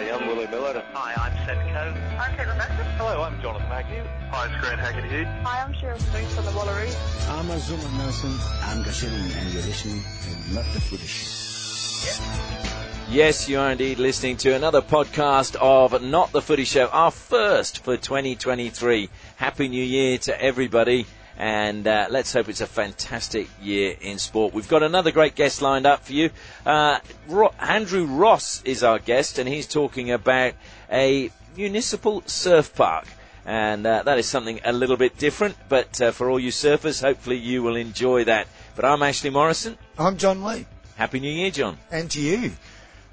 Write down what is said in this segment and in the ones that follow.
Hey, I'm Willie Miller. Hi, I'm Seb Coe. I'm Caitlin Messer. Hello, I'm Jonathan Agnew. Hi, it's Grant Hackett here. Hi, I'm Cheryl Smith from the Wallaroo. I'm Azumah Nelson. I'm Gashilin, and you're listening to Not the Footy Show. Yes, you are indeed listening to another podcast of Not the Footy Show, our first for 2023. Happy New Year to everybody, and uh, let's hope it's a fantastic year in sport. We've got another great guest lined up for you. Uh, Ro- Andrew Ross is our guest, and he's talking about a municipal surf park. And uh, that is something a little bit different, but uh, for all you surfers, hopefully you will enjoy that. But I'm Ashley Morrison. I'm John Lee. Happy New Year, John. And to you.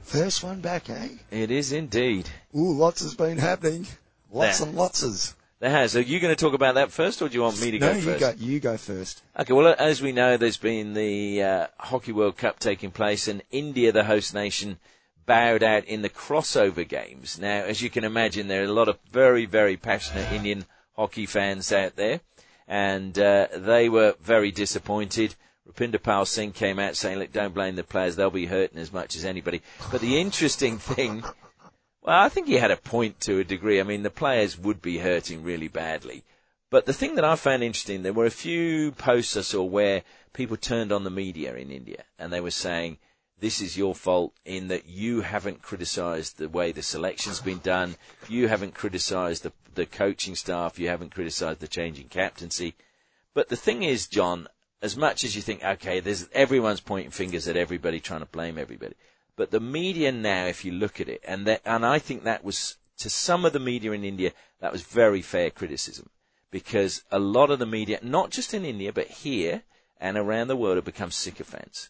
First one back, eh? It is indeed. Ooh, lots has been happening. Lots There. and lots. There has. Are you going to talk about that first, or do you want me to No, go you first? go, you go first. Okay, well, as we know, there's been the uh, Hockey World Cup taking place, and India, the host nation, bowed out in the crossover games. Now, as you can imagine, there are a lot of very, very passionate Indian hockey fans out there, and uh, they were very disappointed. Rupinder Pal Singh came out saying, look, don't blame the players, they'll be hurting as much as anybody. But the interesting thing, well, I think he had a point to a degree. I mean, the players would be hurting really badly. But the thing that I found interesting, there were a few posts I saw where people turned on the media in India and they were saying, this is your fault in that you haven't criticised the way the selection's been done, you haven't criticised the, the coaching staff, you haven't criticised the changing captaincy. But the thing is, John, as much as you think, okay, there's everyone's pointing fingers at everybody, trying to blame everybody, but the media now, if you look at it, and that, and I think that was to some of the media in India, that was very fair criticism because a lot of the media, not just in India but here and around the world, have become sycophants.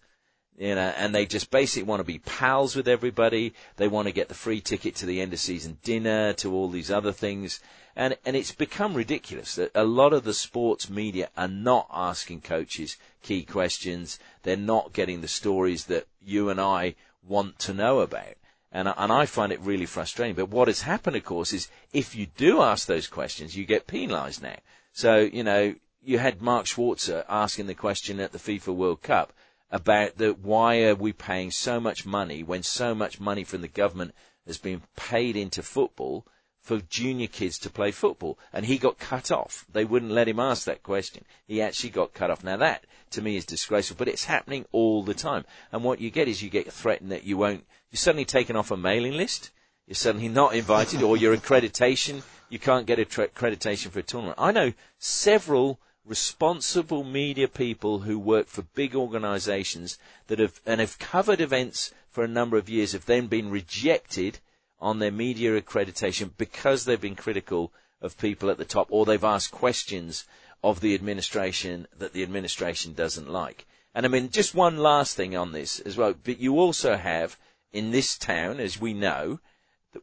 You know, and they just basically want to be pals with everybody. They want to get the free ticket to the end of season dinner, to all these other things. And, and it's become ridiculous that a lot of the sports media are not asking coaches key questions. They're not getting the stories that you and I want to know about. And, and I find it really frustrating. But what has happened, of course, is if you do ask those questions, you get penalised now. So, you know, you had Mark Schwarzer asking the question at the FIFA World Cup about the why are we paying so much money when so much money from the government has been paid into football for junior kids to play football and he got cut off. They wouldn't let him ask that question. He actually got cut off. Now that to me is disgraceful but it's happening all the time. And what you get is you get threatened that you won't you're suddenly taken off a mailing list. You're suddenly not invited or your accreditation you can't get accreditation for a tournament. I know several responsible media people who work for big organizations that have and have covered events for a number of years have then been rejected on their media accreditation because they've been critical of people at the top or they've asked questions of the administration that the administration doesn't like. And I mean, just one last thing on this as well, but you also have in this town, as we know,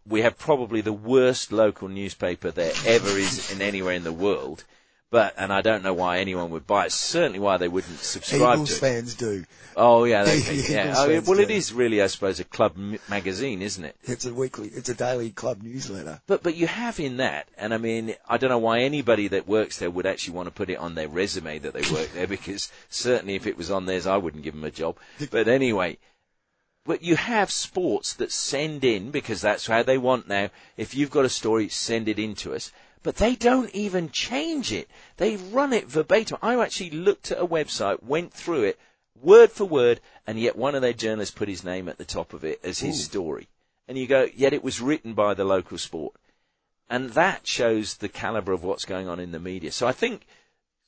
we have probably the worst local newspaper there ever is in anywhere in the world. But, and I don't know why anyone would buy it. Certainly why they wouldn't subscribe Eagles to it. fans do. Oh yeah, they, Eagles oh, yeah. I mean, well, it do. is really, I suppose, a club m- magazine, isn't it? It's a weekly, it's a daily club newsletter. But but you have in that, and I mean, I don't know why anybody that works there would actually want to put it on their resume that they work there, because certainly if it was on theirs, I wouldn't give them a job. But anyway, but you have sports that send in because that's how they want now. If you've got a story, send it in to us. But they don't even change it. They run it verbatim. I actually looked at a website, went through it, word for word, and yet one of their journalists put his name at the top of it as his story. And you go, yet it was written by the local sport. And that shows the caliber of what's going on in the media. So I think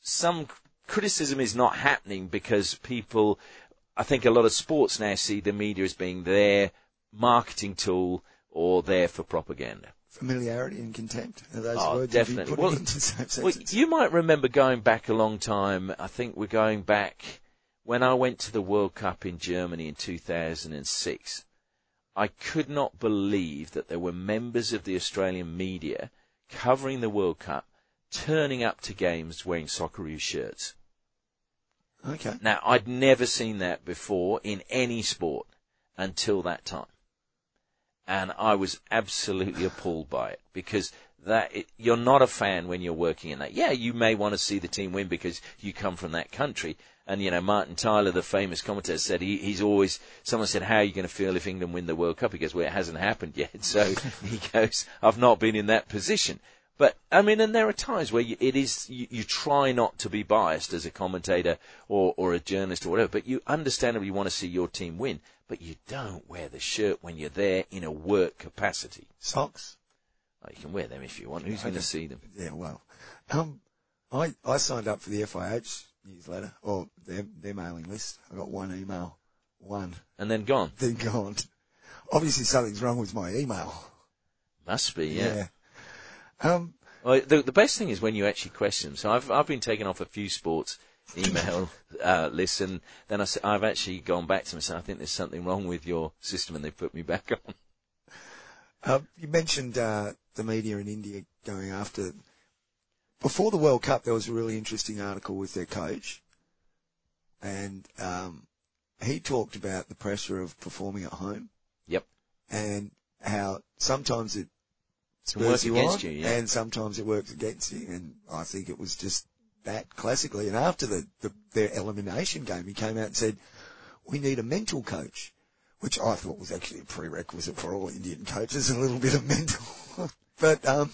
some criticism is not happening because people, I think a lot of sports now see the media as being their marketing tool or there for propaganda. Familiarity and contempt. Are those Oh, words definitely. you put Well, into the same Well, you might remember going back a long time. I think we're going back when I went to the World Cup in Germany in 2006. I could not believe that there were members of the Australian media covering the World Cup turning up to games wearing Socceroos shirts. Okay. Now, I'd never seen that before in any sport until that time. And I was absolutely appalled by it because that it, you're not a fan when you're working in that. Yeah, you may want to see the team win because you come from that country. And you know, Martin Tyler, the famous commentator, said he, he's always. Someone said, "How are you going to feel if England win the World Cup?" He goes, "Well, it hasn't happened yet." So he goes, "I've not been in that position." But I mean, and there are times where you, it is you, you try not to be biased as a commentator or or a journalist or whatever, but you understandably want to see your team win, but you don't wear the shirt when you're there in a work capacity. Socks. Oh, you can wear them if you want. Who's going to see them? Yeah, well, um, I I signed up for the FIH newsletter or their their mailing list. I got one email, one, And then gone. then gone. Obviously, something's wrong with my email. Must be, yeah. Um, Well, the, the best thing is when you actually question them. So I've I've been taken off a few sports email uh, lists, and then I've actually gone back to them and said I think there's something wrong with your system, and they put me back on. uh, you mentioned uh, the media in India going after. Before the World Cup, there was a really interesting article with their coach, and um, he talked about the pressure of performing at home. Yep. And how sometimes it spurs you against on, you, yeah. and sometimes it works against you. And I think it was just that classically. And after the, the their elimination game, he came out and said, "We need a mental coach," which I thought was actually a prerequisite for all Indian coaches, a little bit of mental. but um,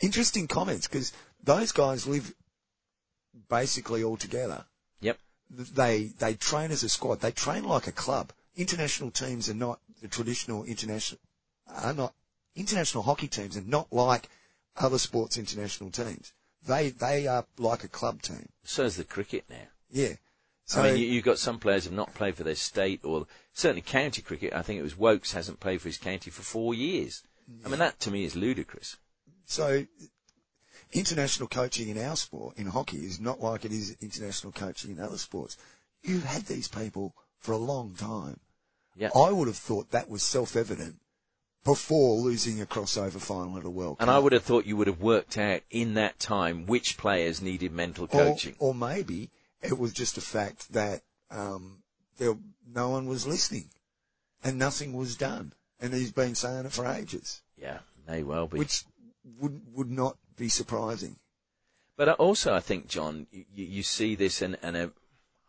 interesting comments because those guys live basically all together. Yep. They they train as a squad. They train like a club. International teams are not the traditional international are not international hockey teams are not like other sports international teams. They they are like a club team. So is the cricket now. Yeah. So I mean, you, you've got some players who have not played for their state, or certainly county cricket. I think it was Woakes hasn't played for his county for four years. I mean, that to me is ludicrous. So, international coaching in our sport, in hockey, is not like it is international coaching in other sports. You've had these people for a long time. Yeah. I would have thought that was self-evident before losing a crossover final at a World Cup. And I would have thought you would have worked out in that time which players needed mental coaching. or maybe it was just a fact that um, there, no one was listening and nothing was done. And he's been saying it for ages, yeah, may well be. which would would not be surprising. But also, I think, John, you, you see this, and, and a,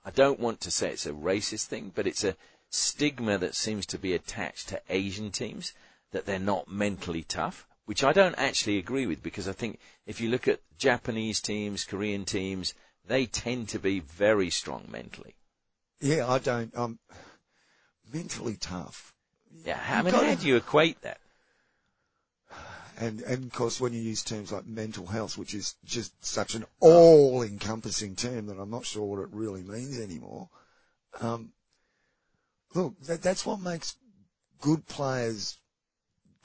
I don't want to say it's a racist thing, but it's a stigma that seems to be attached to Asian teams that they're not mentally tough, which I don't actually agree with because I think if you look at Japanese teams, Korean teams, they tend to be very strong mentally. Yeah, I don't. I'm mentally tough. Yeah, I mean, how do you equate that? And, and of course, when you use terms like mental health, which is just such an all-encompassing term that I'm not sure what it really means anymore. Um, look, that, that's what makes good players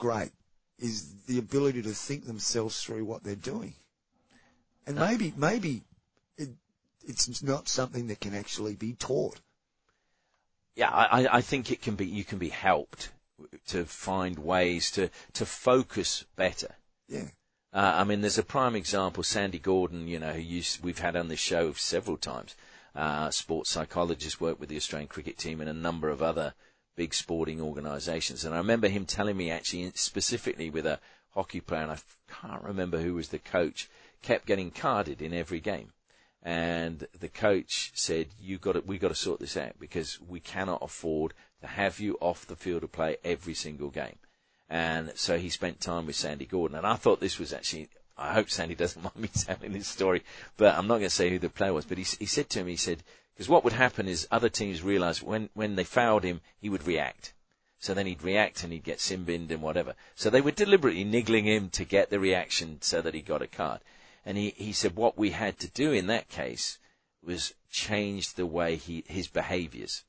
great is the ability to think themselves through what they're doing. And maybe, maybe it, it's not something that can actually be taught. yeah, I, I- I think it can be. You can be helped to find ways to to focus better. Yeah. Uh, I mean, there's a prime example, Sandy Gordon. You know, who used, we've had on this show several times. Uh, sports psychologist, worked with the Australian cricket team and a number of other big sporting organisations. And I remember him telling me actually specifically with a hockey player, and I can't remember who was the coach, kept getting carded in every game. And the coach said, "You got to, we got to sort this out because we cannot afford to have you off the field of play every single game." And so he spent time with Sandy Gordon, and I thought this was actually. I hope Sandy doesn't mind me telling this story, but I'm not going to say who the player was. But he, he said to him, he said, because what would happen is other teams realised when when they fouled him, he would react. So then he'd react and he'd get sin binned and whatever. So they were deliberately niggling him to get the reaction so that he got a card. And he, he said what we had to do in that case was change the way he, his behaviours.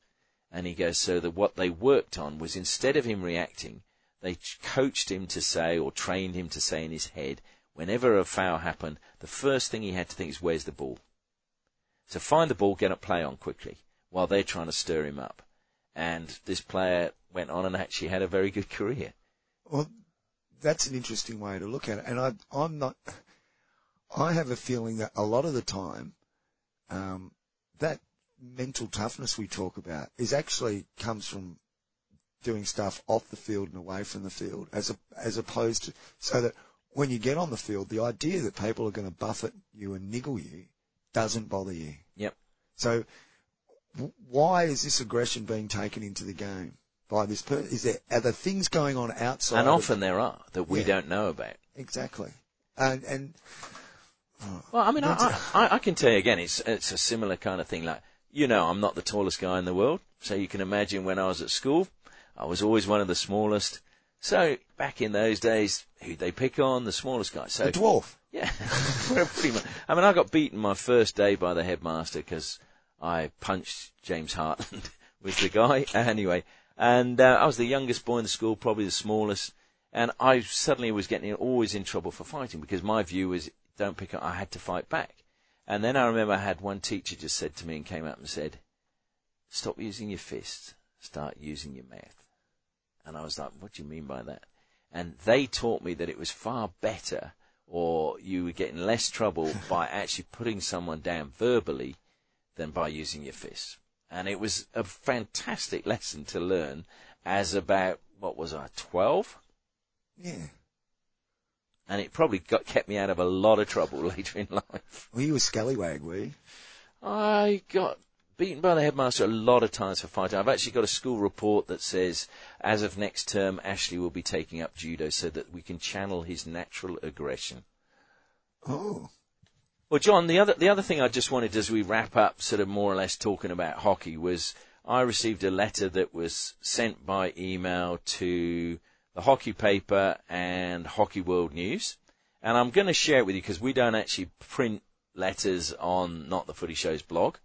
And he goes, so that what they worked on was instead of him reacting, they coached him to say or trained him to say in his head, whenever a foul happened, the first thing he had to think is, where's the ball? So find the ball, get a play on quickly while they're trying to stir him up. And this player went on and actually had a very good career. Well, that's an interesting way to look at it. And I, I'm not, I have a feeling that a lot of the time, um, that mental toughness we talk about is actually comes from doing stuff off the field and away from the field as a, as opposed to, so that when you get on the field, the idea that people are going to buffet you and niggle you doesn't bother you. Yep. So w- why is this aggression being taken into the game by this person? Is there, are there things going on outside? And of- often there are that we Yeah. don't know about. exactly. And, and oh, Well, I mean, I, I, I can tell you again, it's it's a similar kind of thing. Like, you know, I'm not the tallest guy in the world, so you can imagine when I was at school, I was always one of the smallest. So back in those days, who'd they pick on? The smallest guy. So the dwarf. yeah, pretty much. I mean, I got beaten my first day by the headmaster because I punched James Hartland, was the guy. Anyway, and uh, I was the youngest boy in the school, probably the smallest, and I suddenly was getting always in trouble for fighting because my view was don't pick up. I had to fight back. And then I remember I had one teacher just said to me and came up and said, "Stop using your fists. Start using your mouth." And I was like, "What do you mean by that?" And they taught me that it was far better, or you were getting less trouble by actually putting someone down verbally than by using your fists. And it was a fantastic lesson to learn as about, what was I, 12? Yeah. And it probably got, kept me out of a lot of trouble later in life. Well, you were scallywag, were you? I got beaten by the headmaster a lot of times for fighting. I've actually got a school report that says, as of next term, Ashley will be taking up judo so that we can channel his natural aggression. Oh. Well, John, the other the other thing I just wanted as we wrap up, sort of more or less talking about hockey, was I received a letter that was sent by email to the hockey paper and Hockey World News, and I'm going to share it with you because we don't actually print letters on Not the Footy Show's blog,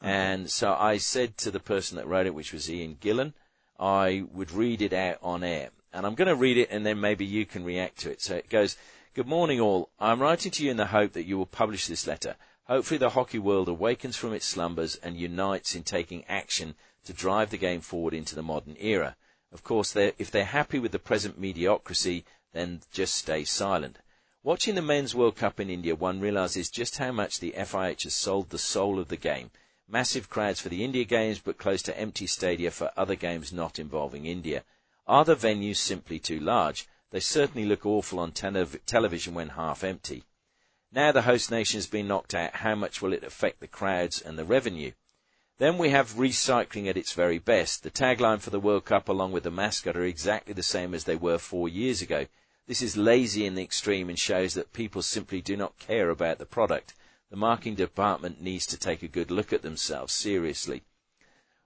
Uh-huh. and so I said to the person that wrote it, which was Ian Gillan, I would read it out on air, and I'm going to read it, and then maybe you can react to it. So it goes. Good morning, all. I'm writing to you in the hope that you will publish this letter. Hopefully, the hockey world awakens from its slumbers and unites in taking action to drive the game forward into the modern era. Of course, they're, if they're happy with the present mediocrity, then just stay silent. Watching the Men's World Cup in India, one realises just how much the FIH has sold the soul of the game. Massive crowds for the India games, but close to empty stadia for other games not involving India. Are the venues simply too large? They certainly look awful on tele- television when half empty. Now the host nation has been knocked out, how much will it affect the crowds and the revenue? Then we have recycling at its very best. The tagline for the World Cup along with the mascot are exactly the same as they were four years ago. This is lazy in the extreme and shows that people simply do not care about the product. The marketing department needs to take a good look at themselves seriously.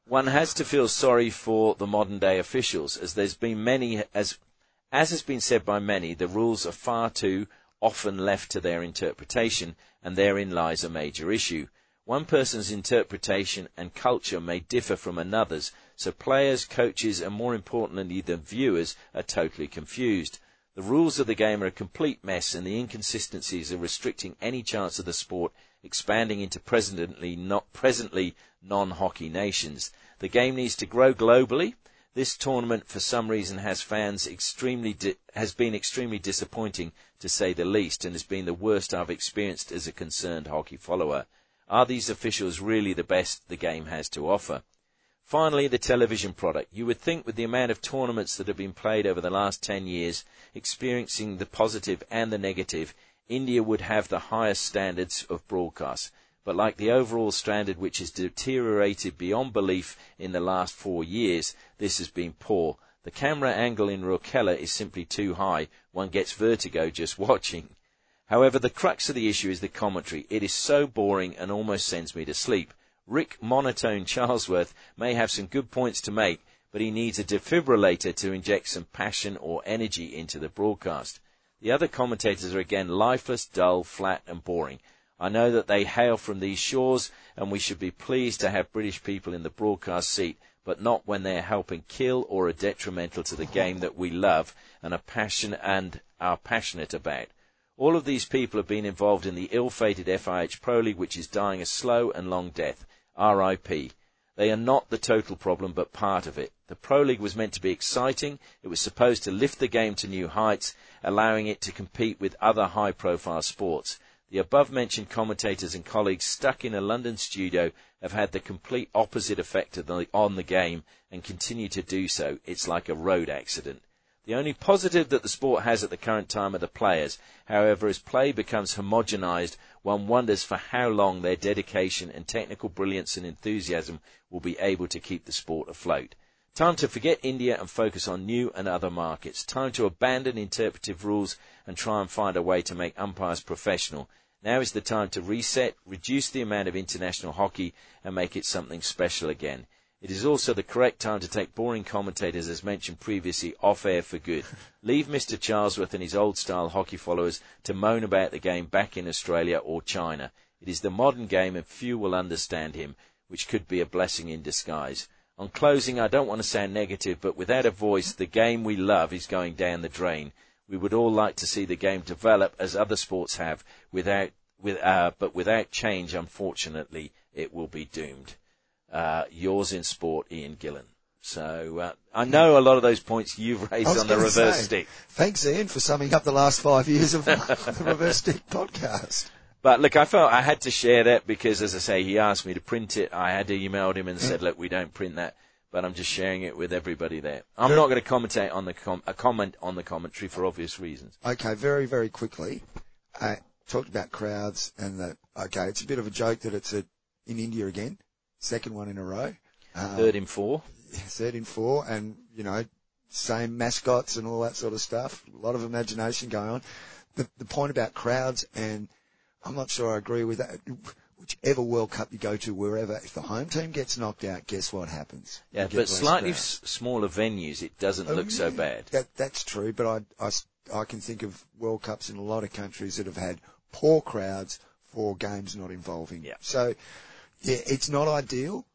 One has to feel sorry for the modern day officials as there's been many as as has been said by many, the rules are far too often left to their interpretation, and therein lies a major issue. One person's interpretation and culture may differ from another's, so players, coaches, and more importantly, the viewers are totally confused. The rules of the game are a complete mess, and the inconsistencies are restricting any chance of the sport expanding into presently not presently non-hockey nations. The game needs to grow globally. This tournament, for some reason, has fans extremely di- has been extremely disappointing to say the least, and has been the worst I've experienced as a concerned hockey follower. Are these officials really the best the game has to offer? Finally, the television product. You would think with the amount of tournaments that have been played over the last 10 years, experiencing the positive and the negative, India would have the highest standards of broadcast. But like the overall standard which has deteriorated beyond belief in the last four years, this has been poor. The camera angle in Rourkela is simply too high. One gets vertigo just watching. However, the crux of the issue is the commentary. It is so boring and almost sends me to sleep. Rick Monotone Charlesworth may have some good points to make, but he needs a defibrillator to inject some passion or energy into the broadcast. The other commentators are again lifeless, dull, flat, and boring. I know that they hail from these shores, and we should be pleased to have British people in the broadcast seat, but not when they are helping kill or are detrimental to the game that we love and are passion and are passionate about. All of these people have been involved in the ill-fated FIH Pro League, which is dying a slow and long death. R.I.P. They are not the total problem, but part of it. The Pro League was meant to be exciting. It was supposed to lift the game to new heights, allowing it to compete with other high-profile sports. The above-mentioned commentators and colleagues stuck in a London studio have had the complete opposite effect on the game and continue to do so. It's like a road accident. The only positive that the sport has at the current time are the players. However, as play becomes homogenized, one wonders for how long their dedication and technical brilliance and enthusiasm will be able to keep the sport afloat. Time to forget India and focus on new and other markets. Time to abandon interpretive rules and try and find a way to make umpires professional. Now is the time to reset, reduce the amount of international hockey and make it something special again. It is also the correct time to take boring commentators, as mentioned previously, off air for good. Leave Mr. Charlesworth and his old style hockey followers to moan about the game back in Australia or China. It is the modern game and few will understand him, which could be a blessing in disguise. On closing, I don't want to sound negative, but without a voice, the game we love is going down the drain. We would all like to see the game develop as other sports have, without, with, uh, but without change, unfortunately, it will be doomed uh, yours in sport, Ian Gillan. So uh, I know a lot of those points you've raised on the reverse say, stick. Thanks, Ian, for summing up the last five years of the Reverse Stick podcast. But look, I felt I had to share that because, as I say, he asked me to print it. I had emailed him and said, "Look, we don't print that." But I'm just sharing it with everybody there. I'm Very- not going to commentate on the com- a comment on the commentary for obvious reasons. Okay, very, very quickly. Uh, talked about crowds and that, okay, it's a bit of a joke that it's a, in India again. Second one in a row. Um, Third in four. third in four and, you know, same mascots and all that sort of stuff. A lot of imagination going on. The, the point about crowds and I'm not sure I agree with that. Whichever World Cup you go to, wherever, if the home team gets knocked out, guess what happens? Yeah, You but slightly s- smaller venues, it doesn't Oh, look so bad. That, that's true, but I, I, I can think of World Cups in a lot of countries that have had poor crowds for games not involving. Yeah. So, yeah, it's not ideal,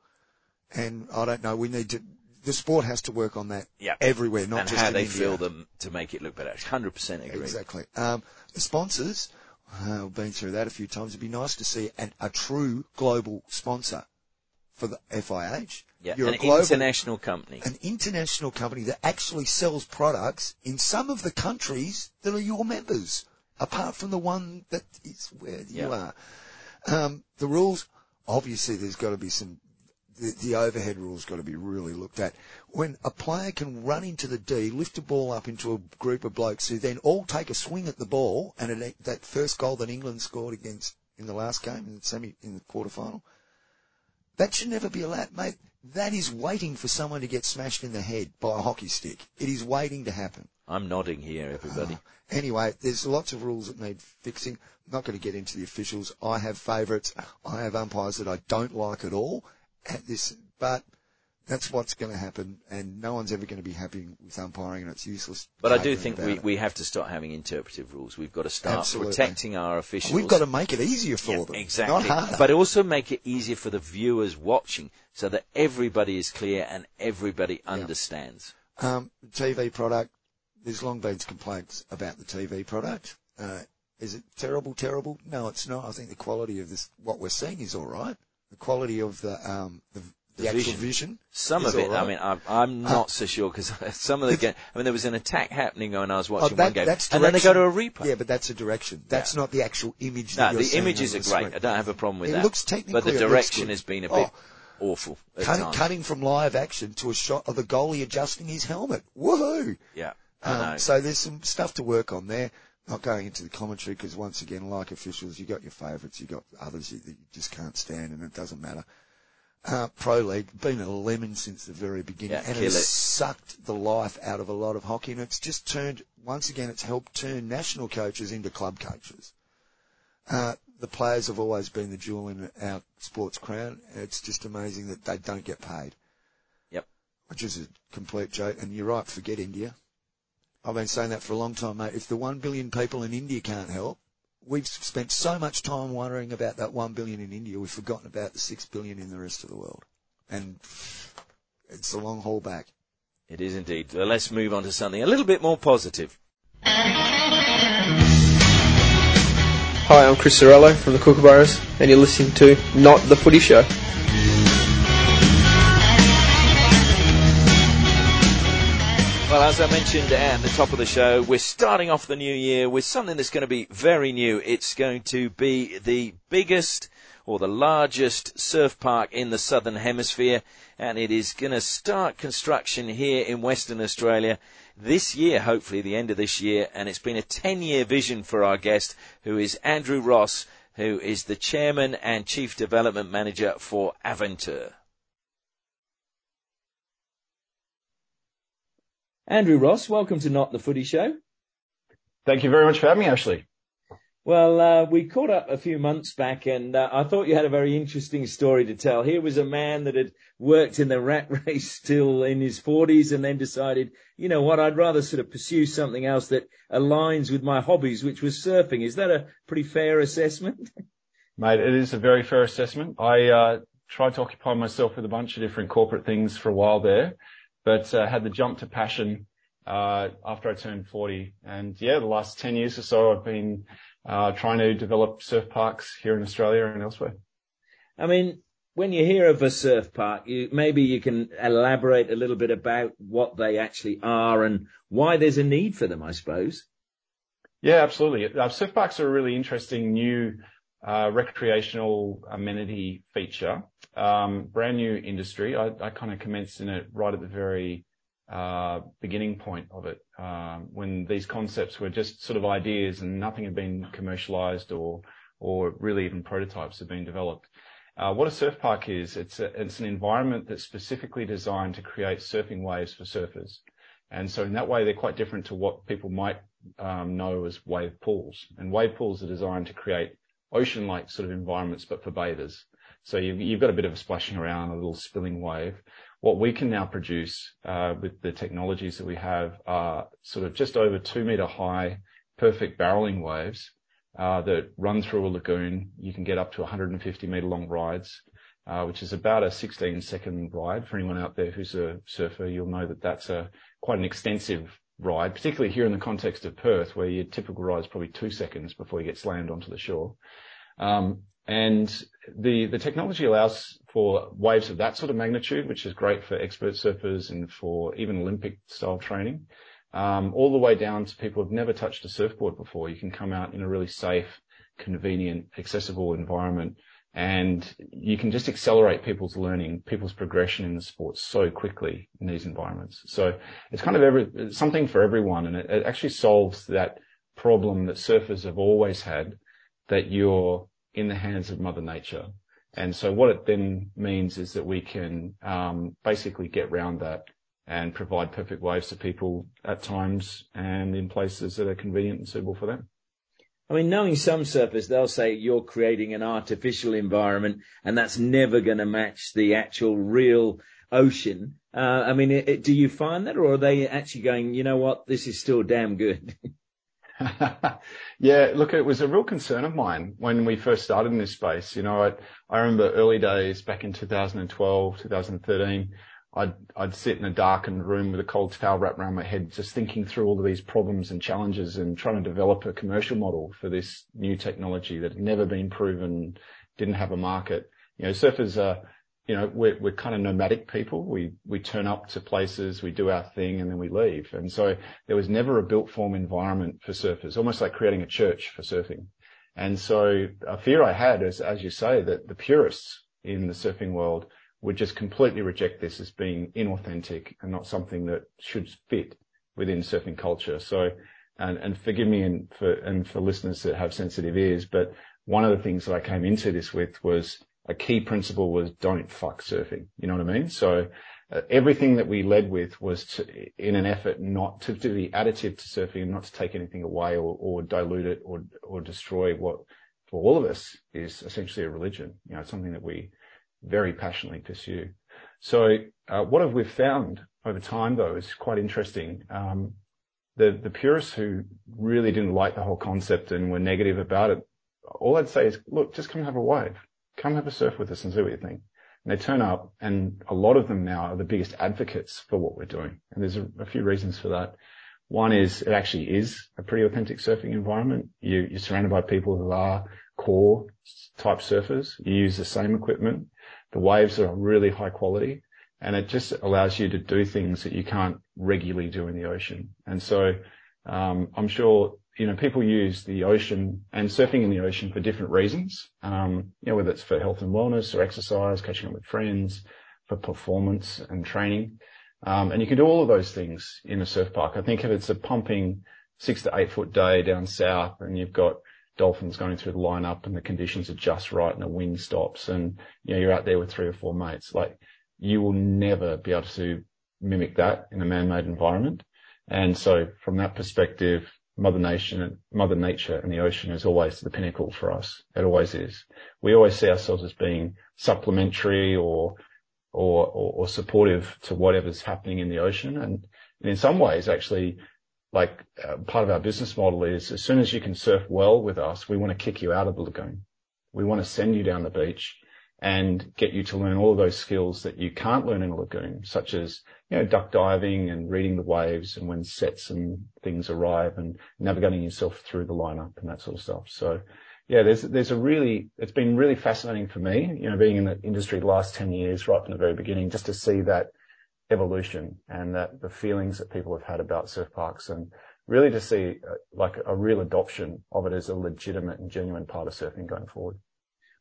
and I don't know. We need to. The sport has to work on that Yeah. everywhere, not and just how they India. feel them to make it look better. 100% agree. Exactly. Um, the sponsors, uh, I've been through that a few times. It'd be nice to see an, a true global sponsor for the FIH. Yeah, You're an a global, international company. an international company that actually sells products in some of the countries that are your members, apart from the one that is where you are. Um, the rules, obviously, there's got to be some. The, the overhead rules got to be really looked at. When a player can run into the D, lift a ball up into a group of blokes who then all take a swing at the ball, and it, that first goal that England scored against in the last game in the semi in the quarter final, that should never be allowed, mate. That is waiting for someone to get smashed in the head by a hockey stick. It is waiting to happen. I'm nodding here, everybody. Anyway, there's lots of rules that need fixing. I'm not going to get into the officials. I have favourites. I have umpires that I don't like at all at this, but that's what's going to happen, and no one's ever going to be happy with umpiring, and it's useless. But I do think we, it. we have to start having interpretive rules. We've got to start Absolutely. protecting our officials. We've got to make it easier for Yeah, them, exactly. not harder. But also make it easier for the viewers watching so that everybody is clear and everybody understands. Um, TV product, there's long been complaints about the TV product. Uh, is it terrible, terrible? No, it's not. I think the quality of this, what we're seeing is alright. The quality of the, um, the, the, The actual vision. Some of it, right. I mean, I'm, I'm not so sure because some of the ga- I mean, there was an attack happening when I was watching Oh, that- one game, that's and then they go to a replay. Yeah, but that's a direction. That's not the actual image no, the images are the great. I don't have a problem with It that. looks but technically, the it looks direction has been a Oh, bit awful at Cutting, cutting from live action to a shot of the goalie adjusting his helmet. Woohoo! Yeah. Um, so there's some stuff to work on there. Not going into the commentary because once again, like officials, you got your favourites, you got others you, that you just can't stand, and it doesn't matter. Uh, Pro League been a lemon since the very beginning, Yeah, and it's it. sucked the life out of a lot of hockey, and it's just turned once again. It's helped turn national coaches into club coaches. Uh, the players have always been the jewel in our sports crown. It's just amazing that they don't get paid Yep. which is a complete joke. And you're right, forget India. I've been saying that for a long time, mate. If the one billion people in India can't help, we've spent so much time worrying about that one billion in India, we've forgotten about the six billion in the rest of the world. And it's a long haul back. It is indeed. Well, let's move on to something a little bit more positive. Hi, I'm Chris Ciriello from the Kookaburras, and you're listening to Not the Footy Show. Well, as I mentioned at the top of the show, we're starting off the new year with something that's going to be very new. It's going to be the biggest or the largest surf park in the southern hemisphere, and it is going to start construction here in Western Australia this year, hopefully the end of this year, and it's been a 10 year vision for our guest, who is Andrew Ross, who is the chairman and chief development manager for Aventuur. Andrew Ross, welcome to Not the Footy Show. Thank you very much for having me, Ashley. Well, uh, we caught up a few months back and uh, I thought you had a very interesting story to tell. Here was a man that had worked in the rat race still in his 40s and then decided, you know what, I'd rather sort of pursue something else that aligns with my hobbies, which was surfing. Is that a pretty fair assessment? Mate, it is a very fair assessment. I uh, tried to occupy myself with a bunch of different corporate things for a while there had the jump to passion uh, after I turned 40. And yeah, the last 10 years or so, I've been uh, trying to develop surf parks here in Australia and elsewhere. I mean, when you hear of a surf park, you, maybe you can elaborate a little bit about what they actually are and why there's a need for them, I suppose. Yeah, absolutely. Uh, surf parks are a really interesting new uh, recreational amenity feature. Um, brand new industry. I, kind of commenced in it right at the very uh, beginning point of it, um, when these concepts were just sort of ideas and nothing had been commercialized or or really even prototypes had been developed. Uh, what a surf park is, it's it's an environment that's specifically designed to create surfing waves for surfers. And so in that way, they're quite different to what people might um, know as wave pools. And wave pools are designed to create ocean-like sort of environments, but for bathers. So you've, got a bit of a splashing around, a little spilling wave. What we can now produce uh, with the technologies that we have are sort of just over two meter high, perfect barreling waves uh, that run through a lagoon. You can get up to 150 meter long rides, uh, which is about a 16 second ride. For anyone out there who's a surfer, you'll know that that's a quite an extensive ride, particularly here in the context of Perth, where your typical ride is probably two seconds before you get slammed onto the shore. And the, the technology allows for waves of that sort of magnitude, which is great for expert surfers and for even Olympic style training, um, all the way down to people who've never touched a surfboard before. You can come out in a really safe, convenient, accessible environment and you can just accelerate people's learning, people's progression in the sport so quickly in these environments. So it's kind of every, something for everyone, and it actually solves that problem that surfers have always had, that you're in the hands of Mother Nature. And so what it then means is that we can um, basically get around that and provide perfect waves to people at times and in places that are convenient and suitable for them. I mean, knowing some surfers, they'll say you're creating an artificial environment and that's never going to match the actual real ocean. Uh, I mean, do you find that or are they actually going, you know what, this is still damn good? yeah, look, it was a real concern of mine when we first started in this space. You know, I, I remember early days back in 2012, 2013, I'd, I'd sit in a darkened room with a cold towel wrapped around my head, just thinking through all of these problems and challenges and trying to develop a commercial model for this new technology that had never been proven, didn't have a market. You know, surfers are, you know, we're, we're kind of nomadic people. We, we turn up to places, we do our thing and then we leave. And so there was never a built form environment for surfers, almost like creating a church for surfing. And so a fear I had is, as you say, that the purists in the surfing world would just completely reject this as being inauthentic and not something that should fit within surfing culture. So, and, and forgive me and for, and for listeners that have sensitive ears, but one of the things that I came into this with was a key principle was don't fuck surfing. You know what I mean? So uh, everything that we led with was to, in an effort not to, be additive to surfing and not to take anything away or, or dilute it or, or destroy what for all of us is essentially a religion. You know, it's something that we, very passionately pursue. So uh, what have we found over time, though, is quite interesting. Um, the the purists who really didn't like the whole concept and were negative about it, all I'd say is, look, just come have a wave, come have a surf with us and see what you think. And they turn up, and a lot of them now are the biggest advocates for what we're doing. And there's a, a few reasons for that. One is it actually is a pretty authentic surfing environment. You, you're surrounded by people who are core type surfers. You use the same equipment. The waves are really high quality and it just allows you to do things that you can't regularly do in the ocean. And so, um, I'm sure you know, people use the ocean and surfing in the ocean for different reasons. Um, you know, whether it's for health and wellness or exercise, catching up with friends, for performance and training. Um, and you can do all of those things in a surf park. I think if it's a pumping six to eight foot day down south and you've got dolphins going through the lineup and the conditions are just right and the wind stops and, you know, you're out there with three or four mates, like you will never be able to mimic that in a man-made environment. And so from that perspective, Mother Nation, and Mother Nature and the ocean is always the pinnacle for us. It always is. We always see ourselves as being supplementary or, or, or, or supportive to whatever's happening in the ocean. And, and in some ways, actually, like uh, part of our business model is as soon as you can surf well with us, we want to kick you out of the lagoon. We want to send you down the beach and get you to learn all of those skills that you can't learn in a lagoon, such as, you know, duck diving and reading the waves and when sets and things arrive and navigating yourself through the lineup and that sort of stuff. So yeah, there's, there's a really, it's been really fascinating for me, you know, being in the industry the last 10 years right from the very beginning, just to see that evolution and that the feelings that people have had about surf parks and really to see uh, like a real adoption of it as a legitimate and genuine part of surfing going forward.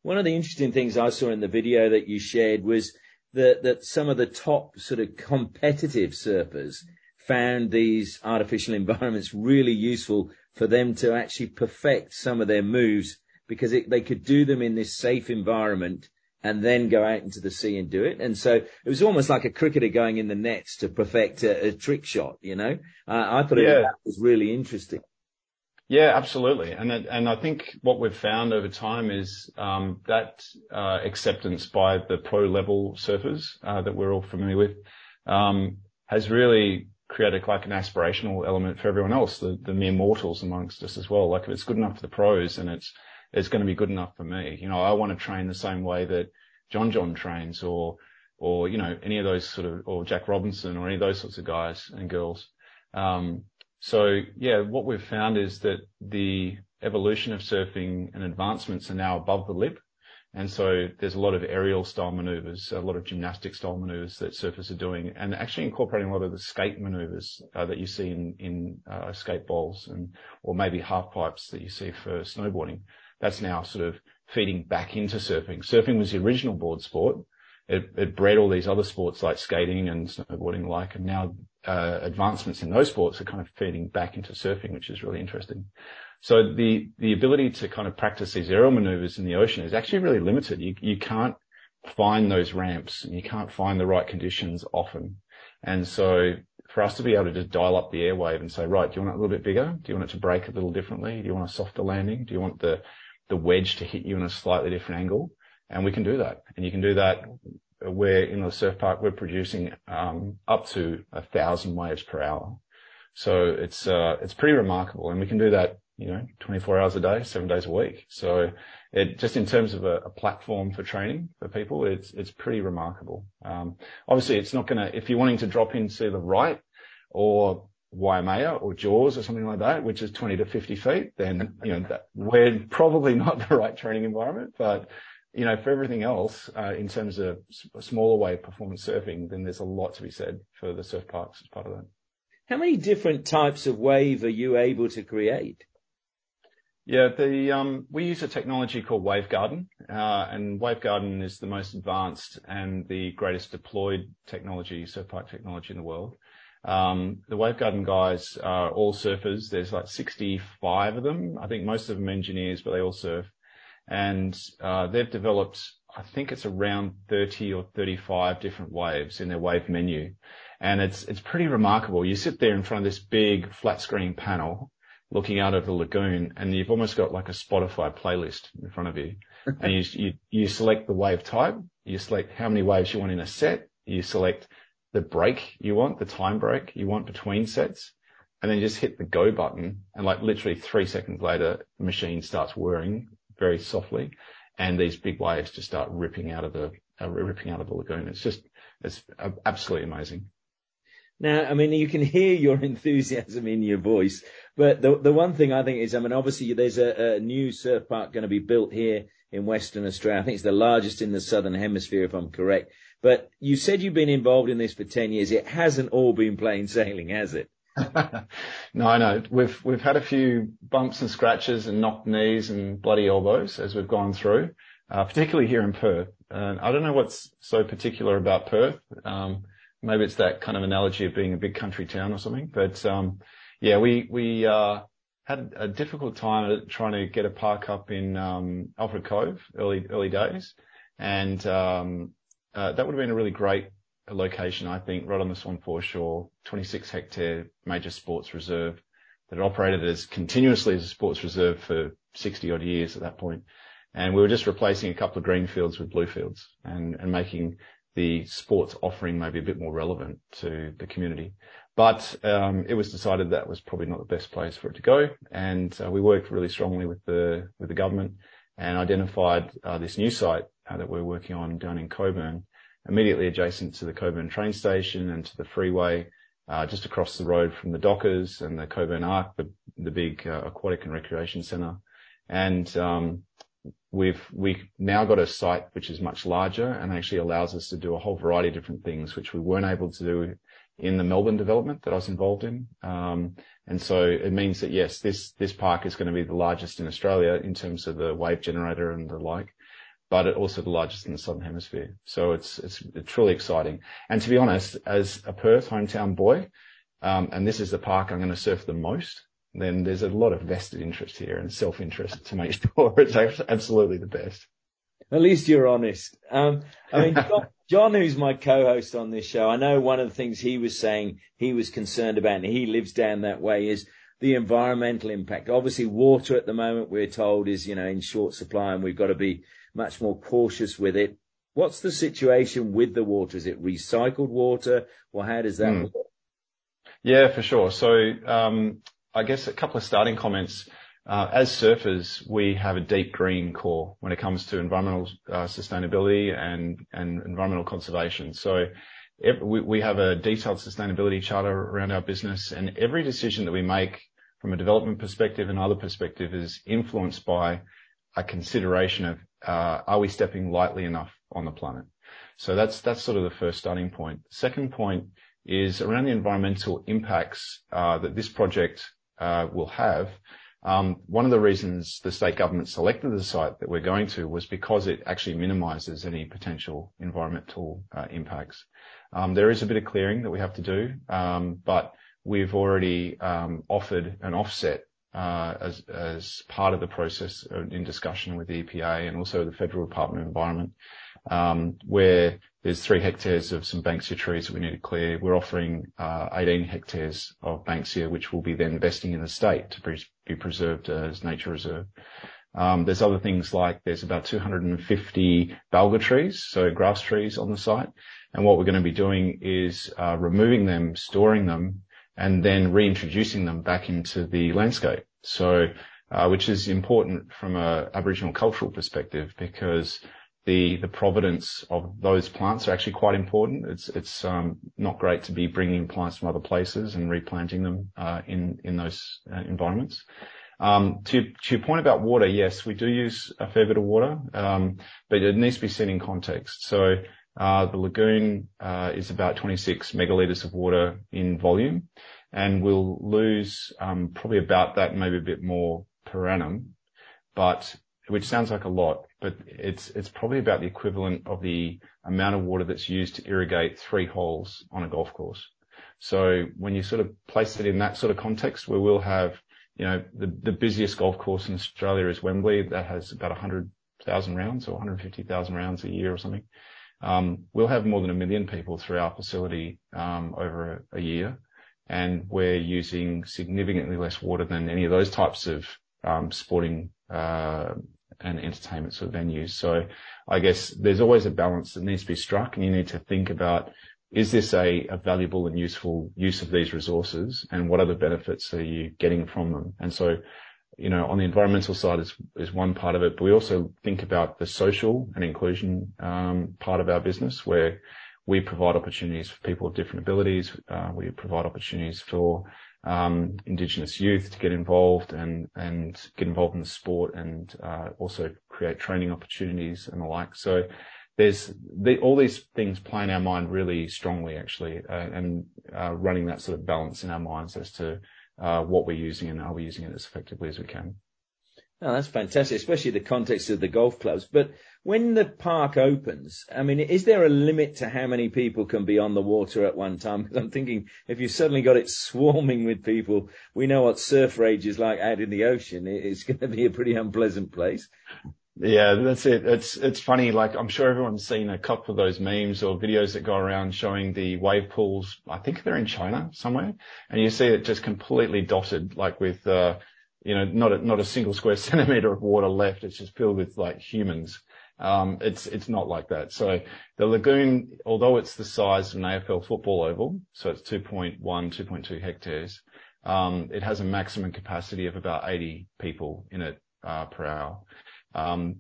One of the interesting things I saw in the video that you shared was that, that some of the top sort of competitive surfers found these artificial environments really useful for them to actually perfect some of their moves because it, they could do them in this safe environment and then go out into the sea and do it. And so it was almost like a cricketer going in the nets to perfect a, a trick shot, you know? Uh, I thought yeah. it, that was really interesting. Yeah, absolutely. And and I think what we've found over time is um, that uh, acceptance by the pro level surfers uh, that we're all familiar with um, has really created like an aspirational element for everyone else, the, the mere mortals amongst us as well. Like if it's good enough for the pros, and it's it's going to be good enough for me. You know, I want to train the same way that John John trains, or or you know any of those sort of, or Jack Robinson, or any of those sorts of guys and girls. So yeah, what we've found is that the evolution of surfing and advancements are now above the lip. And so there's a lot of aerial style maneuvers, a lot of gymnastic style maneuvers that surfers are doing and actually incorporating a lot of the skate maneuvers uh, that you see in, uh, skate bowls and, or maybe half pipes that you see for snowboarding. That's now sort of feeding back into surfing. Surfing was the original board sport. It, bred all these other sports like skating and snowboarding like, and now Uh, advancements in those sports are kind of feeding back into surfing, which is really interesting. So the the ability to kind of practice these aerial maneuvers in the ocean is actually really limited. You you can't find those ramps and you can't find the right conditions often. And so for us to be able to just dial up the airwave and say, right, do you want it a little bit bigger? Do you want it to break a little differently? Do you want a softer landing? Do you want the the wedge to hit you in a slightly different angle? And we can do that. And you can do that where in the surf park we're producing um, up to a thousand waves per hour. So it's uh, it's pretty remarkable, and we can do that, you know, 24 hours a day, seven days a week. So it just in terms of a, platform for training for people, it's it's pretty remarkable. Um, obviously, it's not to if you're wanting to drop into the right or Waimea or Jaws or something like that, which is 20 to 50 feet, then you know that, we're probably not the right training environment, but you know, for everything else, uh, in terms of smaller wave performance surfing, then there's a lot to be said for the surf parks as part of that. How many different types of wave are you able to create? Yeah, the um, we use a technology called WaveGarden, uh, and WaveGarden is the most advanced and the greatest deployed technology, surf park technology in the world. Um, the WaveGarden guys are all surfers. There's like 65 of them. I think most of them engineers, but they all surf Uh, they've developed, I think it's around 30 or 35 different waves in their wave menu. And it's, it's pretty remarkable. You sit there in front of this big flat screen panel looking out over the lagoon and you've almost got like a Spotify playlist in front of you. and you, you, you select the wave type, you select how many waves you want in a set, you select the break you want, the time break you want between sets, and then you just hit the go button and like literally three seconds later, the machine starts whirring very softly, and these big waves just start ripping out of the uh, ripping out of the lagoon. It's just it's absolutely amazing. Now, I mean, you can hear your enthusiasm in your voice, but the the one thing I think is, I mean, obviously there's a, new surf park going to be built here in Western Australia. I think it's the largest in the Southern Hemisphere, if I'm correct. But you said you've been involved in this for 10 years. It hasn't all been plain sailing, has it? No, I know. We've we've had a few bumps and scratches and knocked knees and bloody elbows as we've gone through, uh, particularly here in Perth. And I don't know what's so particular about Perth. Um, maybe it's that kind of analogy of being a big country town or something. But um, yeah, we we uh, had a difficult time trying to get a park up in um, Alfred Cove early early days, and um, uh, that would have been a really great location, I think, right on the Swan foreshore, 26 hectare major sports reserve that operated as continuously as a sports reserve for 60 odd years at that point. And we were just replacing a couple of green fields with blue fields and, making the sports offering maybe a bit more relevant to the community. But um, it was decided that was probably not the best place for it to go, and uh, we worked really strongly with the with the government and identified uh, this new site uh, that we're working on down in Cockburn, immediately adjacent to the Cockburn train station and to the freeway, uh, just across the road from the Dockers and the Cockburn Arc, the big uh, aquatic and recreation centre, and um, we've we now got a site which is much larger and actually allows us to do a whole variety of different things which we weren't able to do in the Melbourne development that I was involved in. Um, and so it means that yes, this this park is going to be the largest in Australia in terms of the wave generator and the like, but it also the largest in the southern hemisphere. So it's truly exciting. And to be honest, as a Perth hometown boy, um, and this is the park I'm going to surf the most then there's a lot of vested interest here and self-interest to make sure it's absolutely the best. At least you're honest. Um, I mean, John, John, who's my co-host on this show, I know one of the things he was saying he was concerned about, and he lives down that way, is the environmental impact. Obviously, water at the moment, we're told, is, you know, in short supply, and we've got to be much more cautious with it. What's the situation with the water? Is it recycled water, or how does that mm. work? Yeah, for sure. So, um, I guess a couple of starting comments. Uh, as surfers, we have a deep green core when it comes to environmental uh, sustainability and environmental conservation. So we have a detailed sustainability charter around our business, and every decision that we make from a development perspective and other perspective is influenced by a consideration of, are we stepping lightly enough on the planet? So that's that's sort of the first starting point. Second point is around the environmental impacts that this project uh, will have. Um, one of the reasons the state government selected the site that we're going to was because it actually minimises any potential environmental uh, impacts. Um, there is a bit of clearing that we have to do, um, but we've already offered an offset uh, as part of the process in discussion with the EPA and also the Federal Department of Environment, where there's 3 hectares of some banksia trees that we need to clear. We're offering 18 uh, hectares of banksia, which will be then vesting in the state to be preserved as nature reserve. Um, there's other things like there's about 250 balga trees, so grass trees on the site. And what we're going to be doing is uh, removing them, storing them, and then reintroducing them back into the landscape. So, uh, which is important from a Aboriginal cultural perspective because the the provenance of those plants are actually quite important. It's it's um, not great to be bringing plants from other places and replanting them uh, in those uh, environments. Um, to your point about water, yes, we do use a fair bit of water, um, but it needs to be seen in context. So the lagoon uh, is about 26 megalitres of water in volume, and we'll lose um, probably about that, maybe a bit more per annum. But which sounds like a lot, but it's it's probably about the equivalent of the amount of water that's used to irrigate three holes on a golf course. So when you sort of place it in that sort of context, where we'll have, you know, the the busiest golf course in Australia is Wembley, that has about 100,000 rounds or 150,000 rounds a year or something. Um, we'll have more than a million people through our facility um, over a, year, and we're using significantly less water than any of those types of um, sporting uh, and entertainment sort of venues. So I guess there's always a balance that needs to be struck and you need to think about is this a, a valuable and useful use of these resources and what other benefits are you getting from them? You know, on the environmental side is, is one part of it, but we also think about the social and inclusion um, part of our business where we provide opportunities for people with different abilities. Uh, we provide opportunities for um, Indigenous youth to get involved and get involved in the sport and uh, also create training opportunities and the like. So there's the, all these things play in our mind really strongly, actually, uh, and running that sort of balance in our minds as to Uh, what we're using and are we using it as effectively as we can. That's fantastic, especially the context of the golf clubs. But when the park opens, I mean, is there a limit to how many people can be on the water at one time? Because I'm thinking if you've suddenly got it swarming with people, we know what surf rage is like out in the ocean. It's going to be a pretty unpleasant place. Yeah, that's it. It's it's funny. Like I'm sure everyone's seen a couple of those memes or videos that go around showing the wave pools. I think they're in China somewhere, and you see it just completely dotted, like with uh, you know not a, not a single square centimeter of water left. It's just filled with like humans. Um, it's it's not like that. So the lagoon, although it's the size of an AFL football oval, so it's 2.1, 2.2 hectares. Um, it has a maximum capacity of about 80 people in it uh, per hour. Um,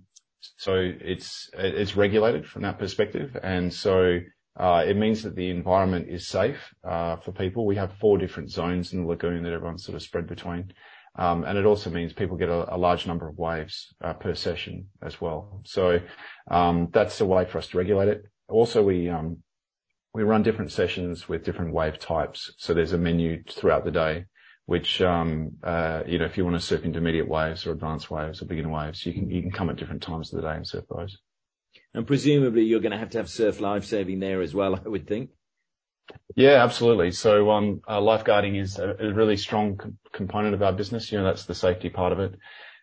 so it's it's regulated from that perspective, and so uh, it means that the environment is safe uh, for people. We have four different zones in the lagoon that everyone's sort of spread between. Um, and it also means people get a, large number of waves uh, per session as well. So um, that's a way for us to regulate it. Also, we we run different sessions with different wave types. So there's a menu throughout the day which, um, uh, you know, if you want to surf intermediate waves or advanced waves or beginner waves, you can, you can come at different times of the day and surf those. And presumably you're going to have to have surf lifesaving there as well, I would think. Yeah, absolutely. So, um, uh, lifeguarding is a, really strong component of our business. You know, that's the safety part of it.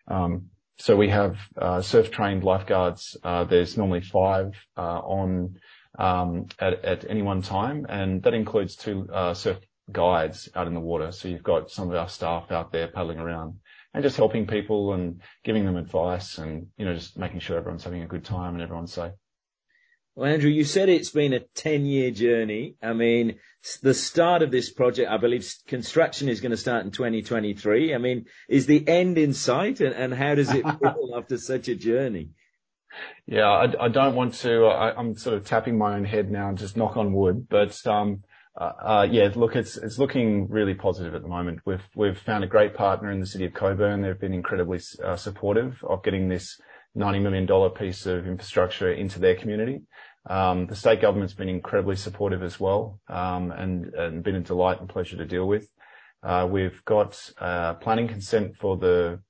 Um, so we have, uh, surf trained lifeguards. Uh, there's normally five, uh, on, um, at, at any one time. And that includes two, uh, surf guides out in the water. So you've got some of our staff out there paddling around and just helping people and giving them advice and, you know, just making sure everyone's having a good time and everyone's safe. Well, Andrew, you said it's been a 10 year journey. I mean, the start of this project, I believe construction is going to start in 2023. I mean, is the end in sight and, and how does it feel after such a journey? Yeah, I, I don't want to, I, am sort of tapping my own head now and just knock on wood, but, um, yeah, look, it's looking really positive at the moment. We've found a great partner in the city of Cockburn. They've been incredibly uh, supportive of getting this 90 million dollar piece of infrastructure into their community. Um, the state government's been incredibly supportive as well, um, and been a delight and pleasure to deal with. We've got planning consent for the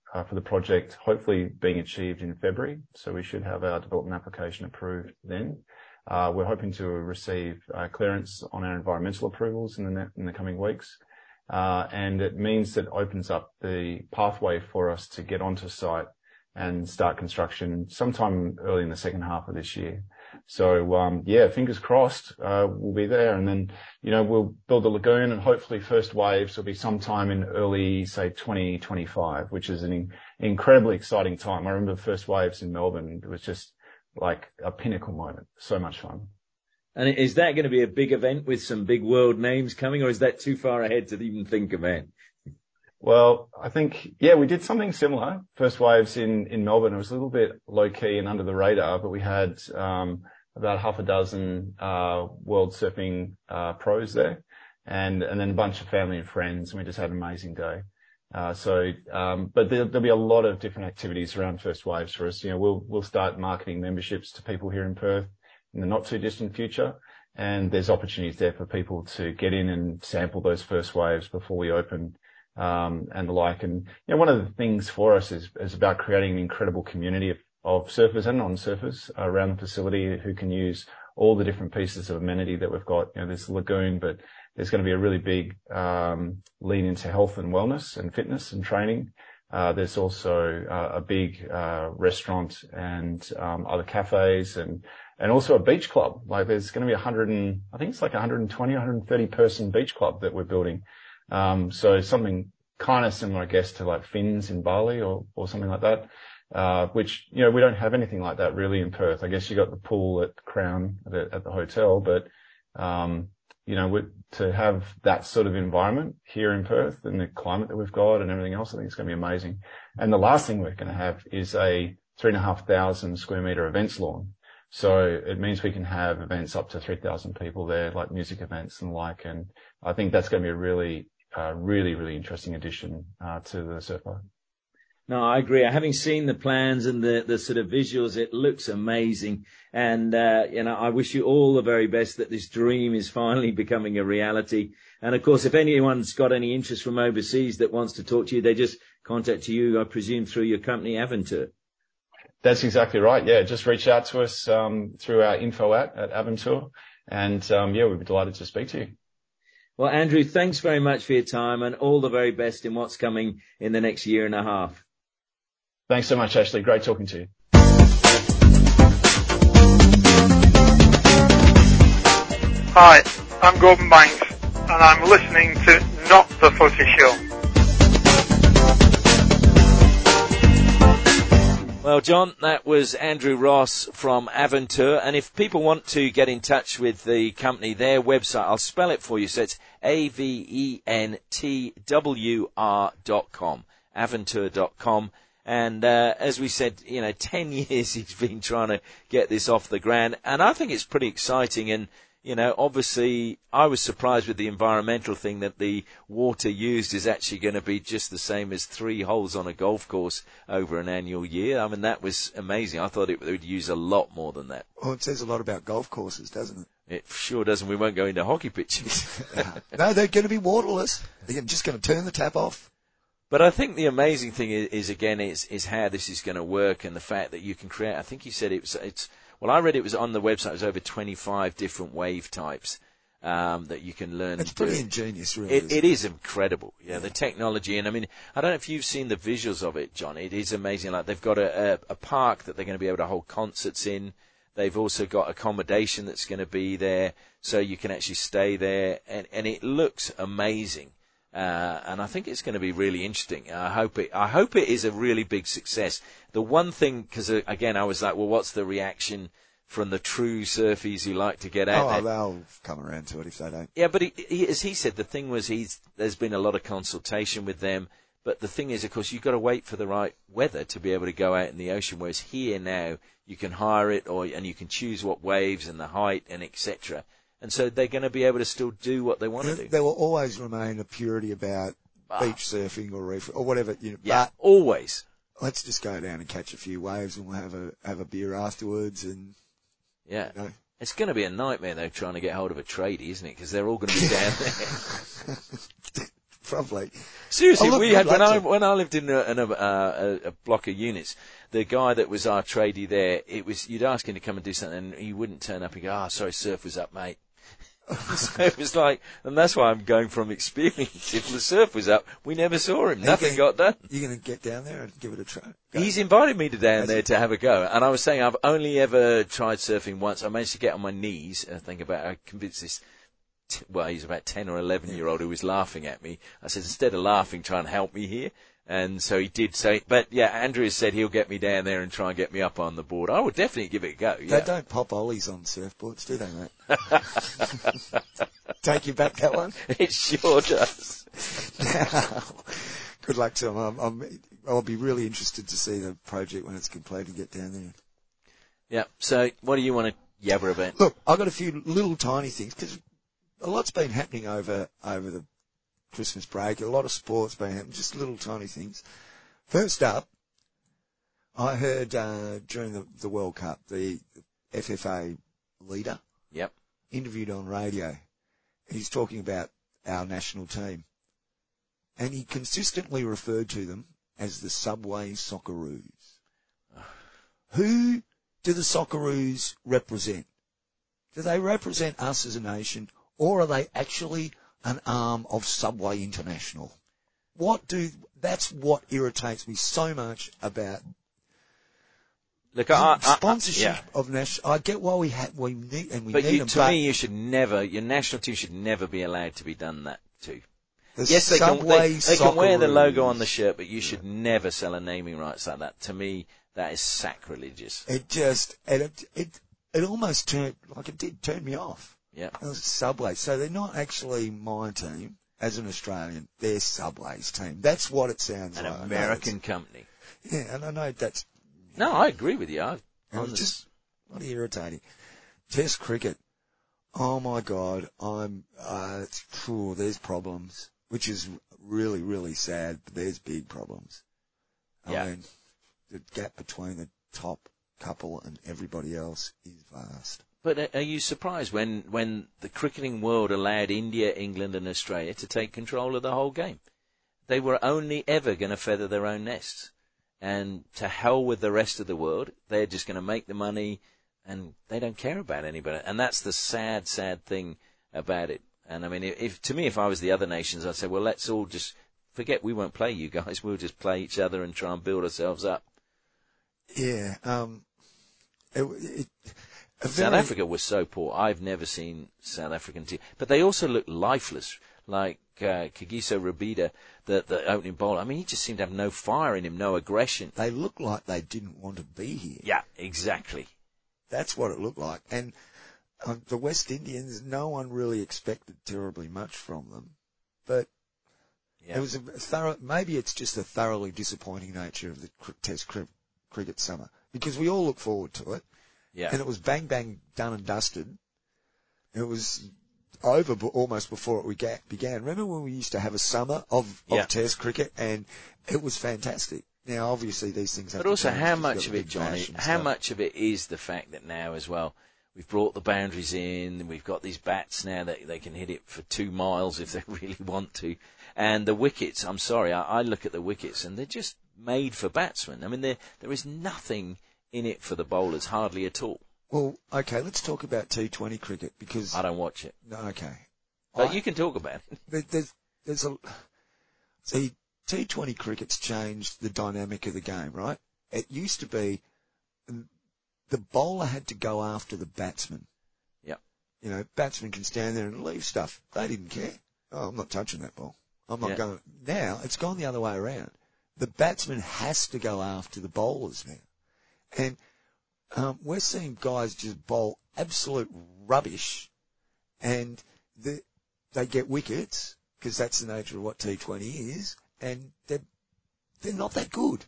project hopefully being achieved in February, so we should have our development application approved then. Uh, we're hoping to receive uh, clearance on our environmental approvals in the in the coming weeks. Uh, and it means that opens up the pathway for us to get onto site and start construction sometime early in the second half of this year. So, um, yeah, fingers crossed, we'll be there. And then, you know, we'll build the lagoon and hopefully first waves will be sometime in early, say, 2025, which is an incredibly exciting time. I remember the first waves in Melbourne. It was just like a pinnacle moment. So much fun. And is that going to be a big event with some big world names coming, or is that too far ahead to even think about? Well, I think, yeah, we did something similar. First waves in, in Melbourne. It was a little bit low key and under the radar, but we had, um, about half a dozen, uh, world surfing, uh, pros there and, and then a bunch of family and friends. And we just had an amazing day. Uh, so, um, but there'll be a lot of different activities around First Waves for us. You know, we'll we'll start marketing memberships to people here in Perth in the not too distant future, and there's opportunities there for people to get in and sample those first waves before we open, um, and the like. And, you know, one of the things for us is is about creating an incredible community of surfers and non-surfers around the facility who can use all the different pieces of amenity that we've got. You know, there's the lagoon, but there's going to be a really big um, lean into health and wellness and fitness and training. Uh, there's also uh, a big uh, restaurant and um, other cafes and also a beach club. Like there's to be 100 and I think it's like a 120, 130 person beach club that we're building. Um, so something kind of similar, I guess, to like Finns in Bali or something like that. Which you know we don't have anything like that really in Perth. I guess you got the pool at Crown at the, hotel, but you know, to have that sort of environment here in Perth and the climate that we've got and everything else, I think it's going to be amazing. And the last thing we're going to have is a three and a half thousand square meter events lawn. So it means we can have events up to 3,000 people there, like music events and the like, and I think that's going to be a really, uh, really, really interesting addition, uh, to the surf park. No, I agree. Having seen the plans and the, the sort of visuals, it looks amazing. And, uh, you know, I wish you all the very best that this dream is finally becoming a reality. And of course, if anyone's got any interest from overseas that wants to talk to you, they just contact you, I presume, through your company, Aventuur. That's exactly right. Yeah, just reach out to us um, through our info at, at Aventuur. And um, yeah, we'd be delighted to speak to you. Well, Andrew, thanks very much for your time and all the very best in what's coming in the next year and a half. Thanks so much, Ashley. Great talking to you. Hi, I'm Gordon Banks, and I'm listening to Not the Footy Show. Well, John, that was Andrew Ross from Aventuur. And if people want to get in touch with the company, their website, I'll spell it for you. So it's A-V-E-N-T-W-R dot com, Aventuur dot com. And uh, as we said, you know, 10 years he's been trying to get this off the ground. And I think it's pretty exciting. And, you know, obviously I was surprised with the environmental thing that the water used is actually going to be just the same as three holes on a golf course over an annual year. I mean, that was amazing. I thought it would use a lot more than that. Well, it says a lot about golf courses, doesn't it? It sure doesn't. We won't go into hockey pitches. no, they're going to be waterless. They're just going to turn the tap off. But I think the amazing thing is, is again, is, is how this is going to work and the fact that you can create, I think you said it was, it's, well, I read it was on the website, it was over 25 different wave types. Um, that you can learn. It's pretty ingenious, really. It, it is incredible. Yeah, yeah, the technology, and I mean, I don't know if you've seen the visuals of it, John. It is amazing. Like they've got a, a, a park that they're going to be able to hold concerts in. They've also got accommodation that's going to be there, so you can actually stay there, and, and it looks amazing. Uh, and I think it's going to be really interesting. I hope it. I hope it is a really big success. The one thing, because uh, again, I was like, well, what's the reaction from the true surfies who like to get out oh, there? they'll come around to it if they don't. Yeah, but he, he, as he said, the thing was, he's there's been a lot of consultation with them. But the thing is, of course, you've got to wait for the right weather to be able to go out in the ocean. Whereas here now, you can hire it, or and you can choose what waves and the height and etc and so they're going to be able to still do what they want to do. There will always remain a purity about ah. beach surfing or reef or whatever. You know, yeah, always. Let's just go down and catch a few waves, and we'll have a have a beer afterwards, and yeah. You know. It's going to be a nightmare though trying to get hold of a tradie, isn't it? Because they're all going to be down there. Probably. Seriously, oh, we had when I when I lived in a, in a, uh, a, block of units, the guy that was our tradie there, it was you'd ask him to come and do something, and he wouldn't turn up. He'd go, "Ah, oh, sorry, surf was up, mate." So it was like, and that's why I'm going from experience. If the surf was up, we never saw him. Nothing gonna, got done. You're going to get down there and give it a try. Go. He's invited me to down Has there to have a go, and I was saying I've only ever tried surfing once. I managed to get on my knees. and think about I convinced this. Well, he's about ten or eleven year old who was laughing at me. I said, instead of laughing, try and help me here. And so he did say, but yeah, Andrew said he'll get me down there and try and get me up on the board. I would definitely give it a go. Yeah. They don't pop ollies on surfboards, do they, mate? Take you back that one? It sure does. good luck to him. I'm, I'm, I'll be really interested to see the project when it's complete and get down there. Yeah. So what do you want to yabber about? Look, I've got a few little tiny things because a lot's been happening over over the Christmas break. A lot of sports been happening, just little tiny things. First up, I heard uh, during the, the World Cup the FFA leader. Yep. Interviewed on radio. He's talking about our national team, and he consistently referred to them as the Subway Socceroos. Who do the Socceroos represent? Do they represent us as a nation, or are they actually an arm of Subway International. What do, that's what irritates me so much about Look, I, I, sponsorship yeah. of national. I get why we have we need and we but need you, them. To but me, you should never. Your national team should never be allowed to be done that to. The yes, they can, they, they can wear the logo on the shirt, but you should never sell a naming rights like that. To me, that is sacrilegious. It just it it it almost turned like it did turn me off. Yeah. Subway. So they're not actually my team as an Australian. They're Subway's team. That's what it sounds An like. American company. Yeah, and I know that's. No, I agree with you. I, it's just bloody irritating. Test cricket. Oh my God, I'm. Uh, it's, phew, there's problems, which is really really sad. But there's big problems. Yeah. Mean, the gap between the top couple and everybody else is vast. But are you surprised when, when the cricketing world allowed India, England and Australia to take control of the whole game? They were only ever going to feather their own nests. And to hell with the rest of the world, they're just going to make the money and they don't care about anybody. And that's the sad, sad thing about it. And I mean, if, to me, if I was the other nations, I'd say, well, let's all just forget we won't play you guys. We'll just play each other and try and build ourselves up. Yeah, um, it, it, South very- Africa was so poor. I've never seen South African team, but they also looked lifeless. Like uh, Kagiso Rabada, the the opening bowler. I mean, he just seemed to have no fire in him, no aggression. They looked like they didn't want to be here. Yeah, exactly. That's what it looked like. And um, the West Indians, no one really expected terribly much from them. But Yeah. it was a thorough, maybe it's just a thoroughly disappointing nature of the cr- Test cri- cricket summer. Because we all look forward to it. Yeah. And it was bang bang done and dusted. It was over almost before it we began. Remember when we used to have a summer of, of Yeah. Test cricket and it was fantastic. Now obviously these things have But also, how much of it, Johnny? How much of it is the fact that now, as well, we've brought the boundaries in. We've got these bats now that they can hit it for two miles if they really want to, and the wickets. I'm sorry, I, I look at the wickets and they're just made for batsmen. I mean, there there is nothing in it for the bowlers, hardly at all. Well, okay, let's talk about T20 cricket because I don't watch it, no, okay, but I- you can talk about it. there- there's there's a see T20 cricket's changed the dynamic of the game, right? It used to be the bowler had to go after the batsman. Yep. You know, batsman can stand there and leave stuff. They didn't care. Oh, I'm not touching that ball. I'm not Yeah. going. Now it's gone the other way around. The batsman has to go after the bowlers now, and um, we're seeing guys just bowl absolute rubbish, and the, they get wickets because that's the nature of what T20 is, and they're they're not that good.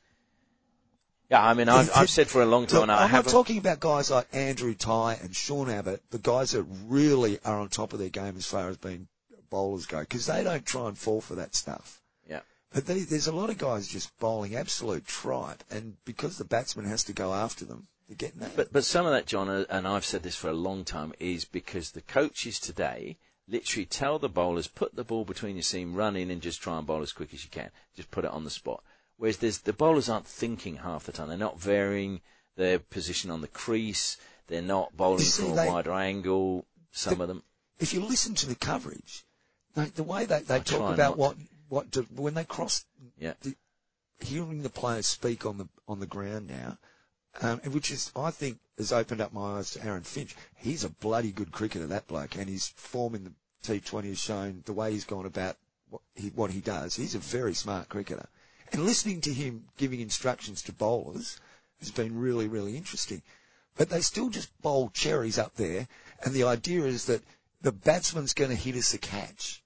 Yeah, I mean, I've, I've said for a long time Look, I I'm not talking about guys like Andrew Tye and Sean Abbott, the guys that really are on top of their game as far as being bowlers go, because they don't try and fall for that stuff. But they, there's a lot of guys just bowling absolute tripe, and because the batsman has to go after them, they're getting that. But but some of that, John, uh, and I've said this for a long time, is because the coaches today literally tell the bowlers put the ball between your seam, run in, and just try and bowl as quick as you can. Just put it on the spot. Whereas there's, the bowlers aren't thinking half the time. They're not varying their position on the crease. They're not bowling see, from a they- wider angle. Some the- of them. if you listen to the coverage, like the way they, they I talk about what what do, when they cross, Yeah. the, hearing the players speak on the on the ground now, um, which is I think has opened up my eyes to Aaron Finch. He's a bloody good cricketer, that bloke, and his form in the T20 has shown the way he's gone about what he what he does. He's a very smart cricketer, and listening to him giving instructions to bowlers has been really really interesting. But they still just bowl cherries up there, and the idea is that the batsman's going to hit us a catch.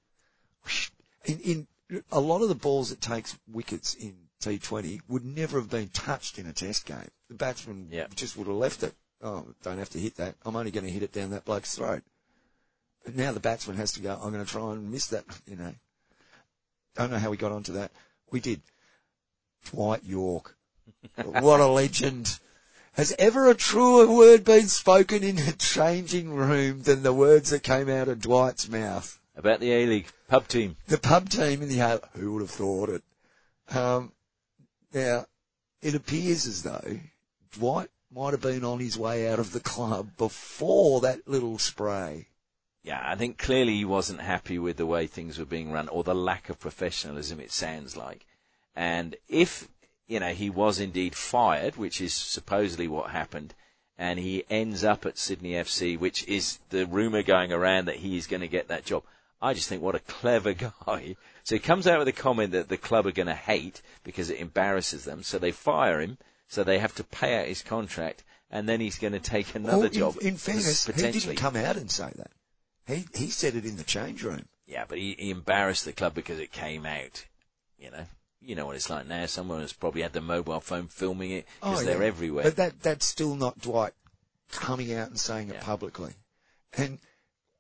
In, in a lot of the balls that takes wickets in T20 would never have been touched in a test game. The batsman Yeah. just would have left it. Oh, don't have to hit that. I'm only going to hit it down that bloke's throat. But now the batsman has to go, I'm going to try and miss that, you know. Don't know how we got onto that. We did. Dwight Yorke. what a legend. Has ever a truer word been spoken in a changing room than the words that came out of Dwight's mouth? About the A-League pub team. the pub team in the A. Who would have thought it? Um, now, it appears as though Dwight might have been on his way out of the club before that little spray. Yeah, I think clearly he wasn't happy with the way things were being run or the lack of professionalism it sounds like. And if, you know, he was indeed fired, which is supposedly what happened, and he ends up at Sydney FC, which is the rumour going around that he is going to get that job. I just think what a clever guy. So he comes out with a comment that the club are going to hate because it embarrasses them, so they fire him, so they have to pay out his contract, and then he's going to take another Well, job. In, fairness, he didn't come out and say that. He he said it in the change room. Yeah, but he, he embarrassed the club because it came out. You know, you know what it's like now. Someone has probably had the mobile phone filming it because Oh, they're yeah. everywhere. But that that's still not Dwight coming out and saying Yeah. it publicly. And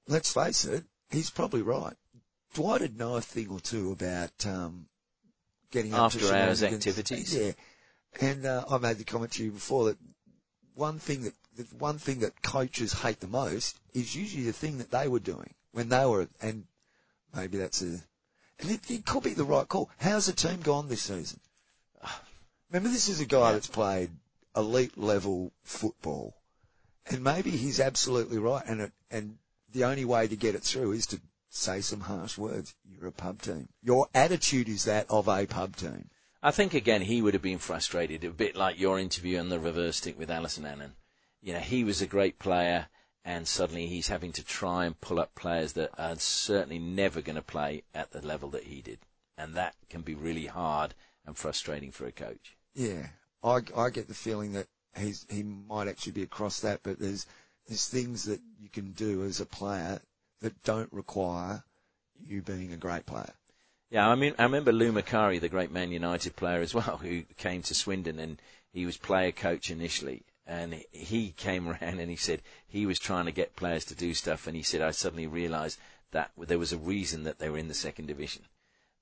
let's face it, he's probably right. Dwight would know a thing or two about um, getting up to After hours activities. Yeah, And uh, I made the comment to you before that one thing that the one thing that coaches hate the most is usually the thing that they were doing when they were, and maybe that's a, and it, it could be the right call. How's the team gone this season? Remember, this is a guy that's played elite level football, and maybe he's absolutely right. And it, and the only way to get it through is to say some harsh words. You're a pub team. Your attitude is that of a pub team. I think again he would have been frustrated, a bit like your interview on the reverse stick with Alison Annan. You know, he was a great player, and suddenly he's having to try and pull up players that are certainly never going to play at the level that he did, and that can be really hard and frustrating for a coach. Yeah, I, I get the feeling that he's he might actually be across that, but there's there's things that you can do as a player that don't require you being a great player. Yeah, I mean, I remember Lou Macari, the great Man United player as well, who came to Swindon and he was player coach initially. And he came around and he said he was trying to get players to do stuff. And he said, I suddenly realized that there was a reason that they were in the second division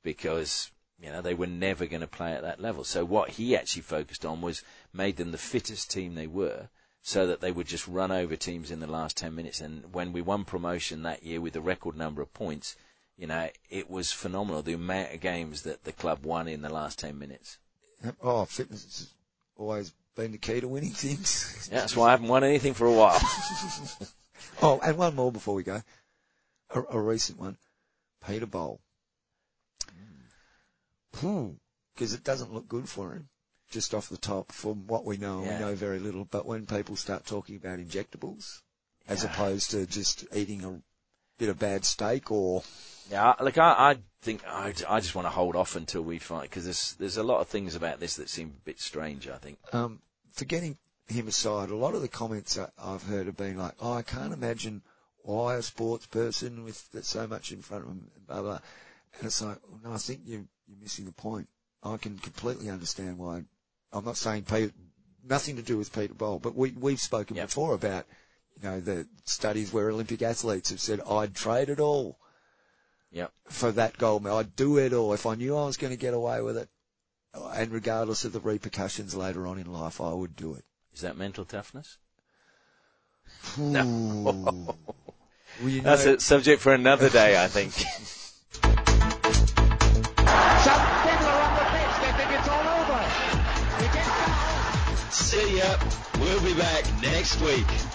because, you know, they were never going to play at that level. So what he actually focused on was made them the fittest team they were so that they would just run over teams in the last 10 minutes. And when we won promotion that year with a record number of points, you know, it was phenomenal the amount of games that the club won in the last 10 minutes. Oh, fitness has always been the key to winning things. Yeah, that's why I haven't won anything for a while. oh, and one more before we go. A, a recent one. Peter Bol. Hmm. Because it doesn't look good for him. Just off the top, from what we know, Yeah. we know very little. But when people start talking about injectables, as opposed to just eating a bit of bad steak or Yeah, look, I, I think I, I just want to hold off until we find because there's there's a lot of things about this that seem a bit strange. I think. um, forgetting him aside, a lot of the comments I've heard have been like, "Oh, I can't imagine why a sports person with that's so much in front of him, blah blah." And it's like, well, no, I think you're you're missing the point. I can completely understand why. I'm not saying Peter, nothing to do with Peter Bol, but we we've spoken Yep. before about you know the studies where Olympic athletes have said, "I'd trade it all." Yep. For that gold medal, I'd do it all if I knew I was going to get away with it, and regardless of the repercussions later on in life, I would do it. Is that mental toughness? Ooh. well, you know, That's a subject for another day, I think. ya. We'll be back next week.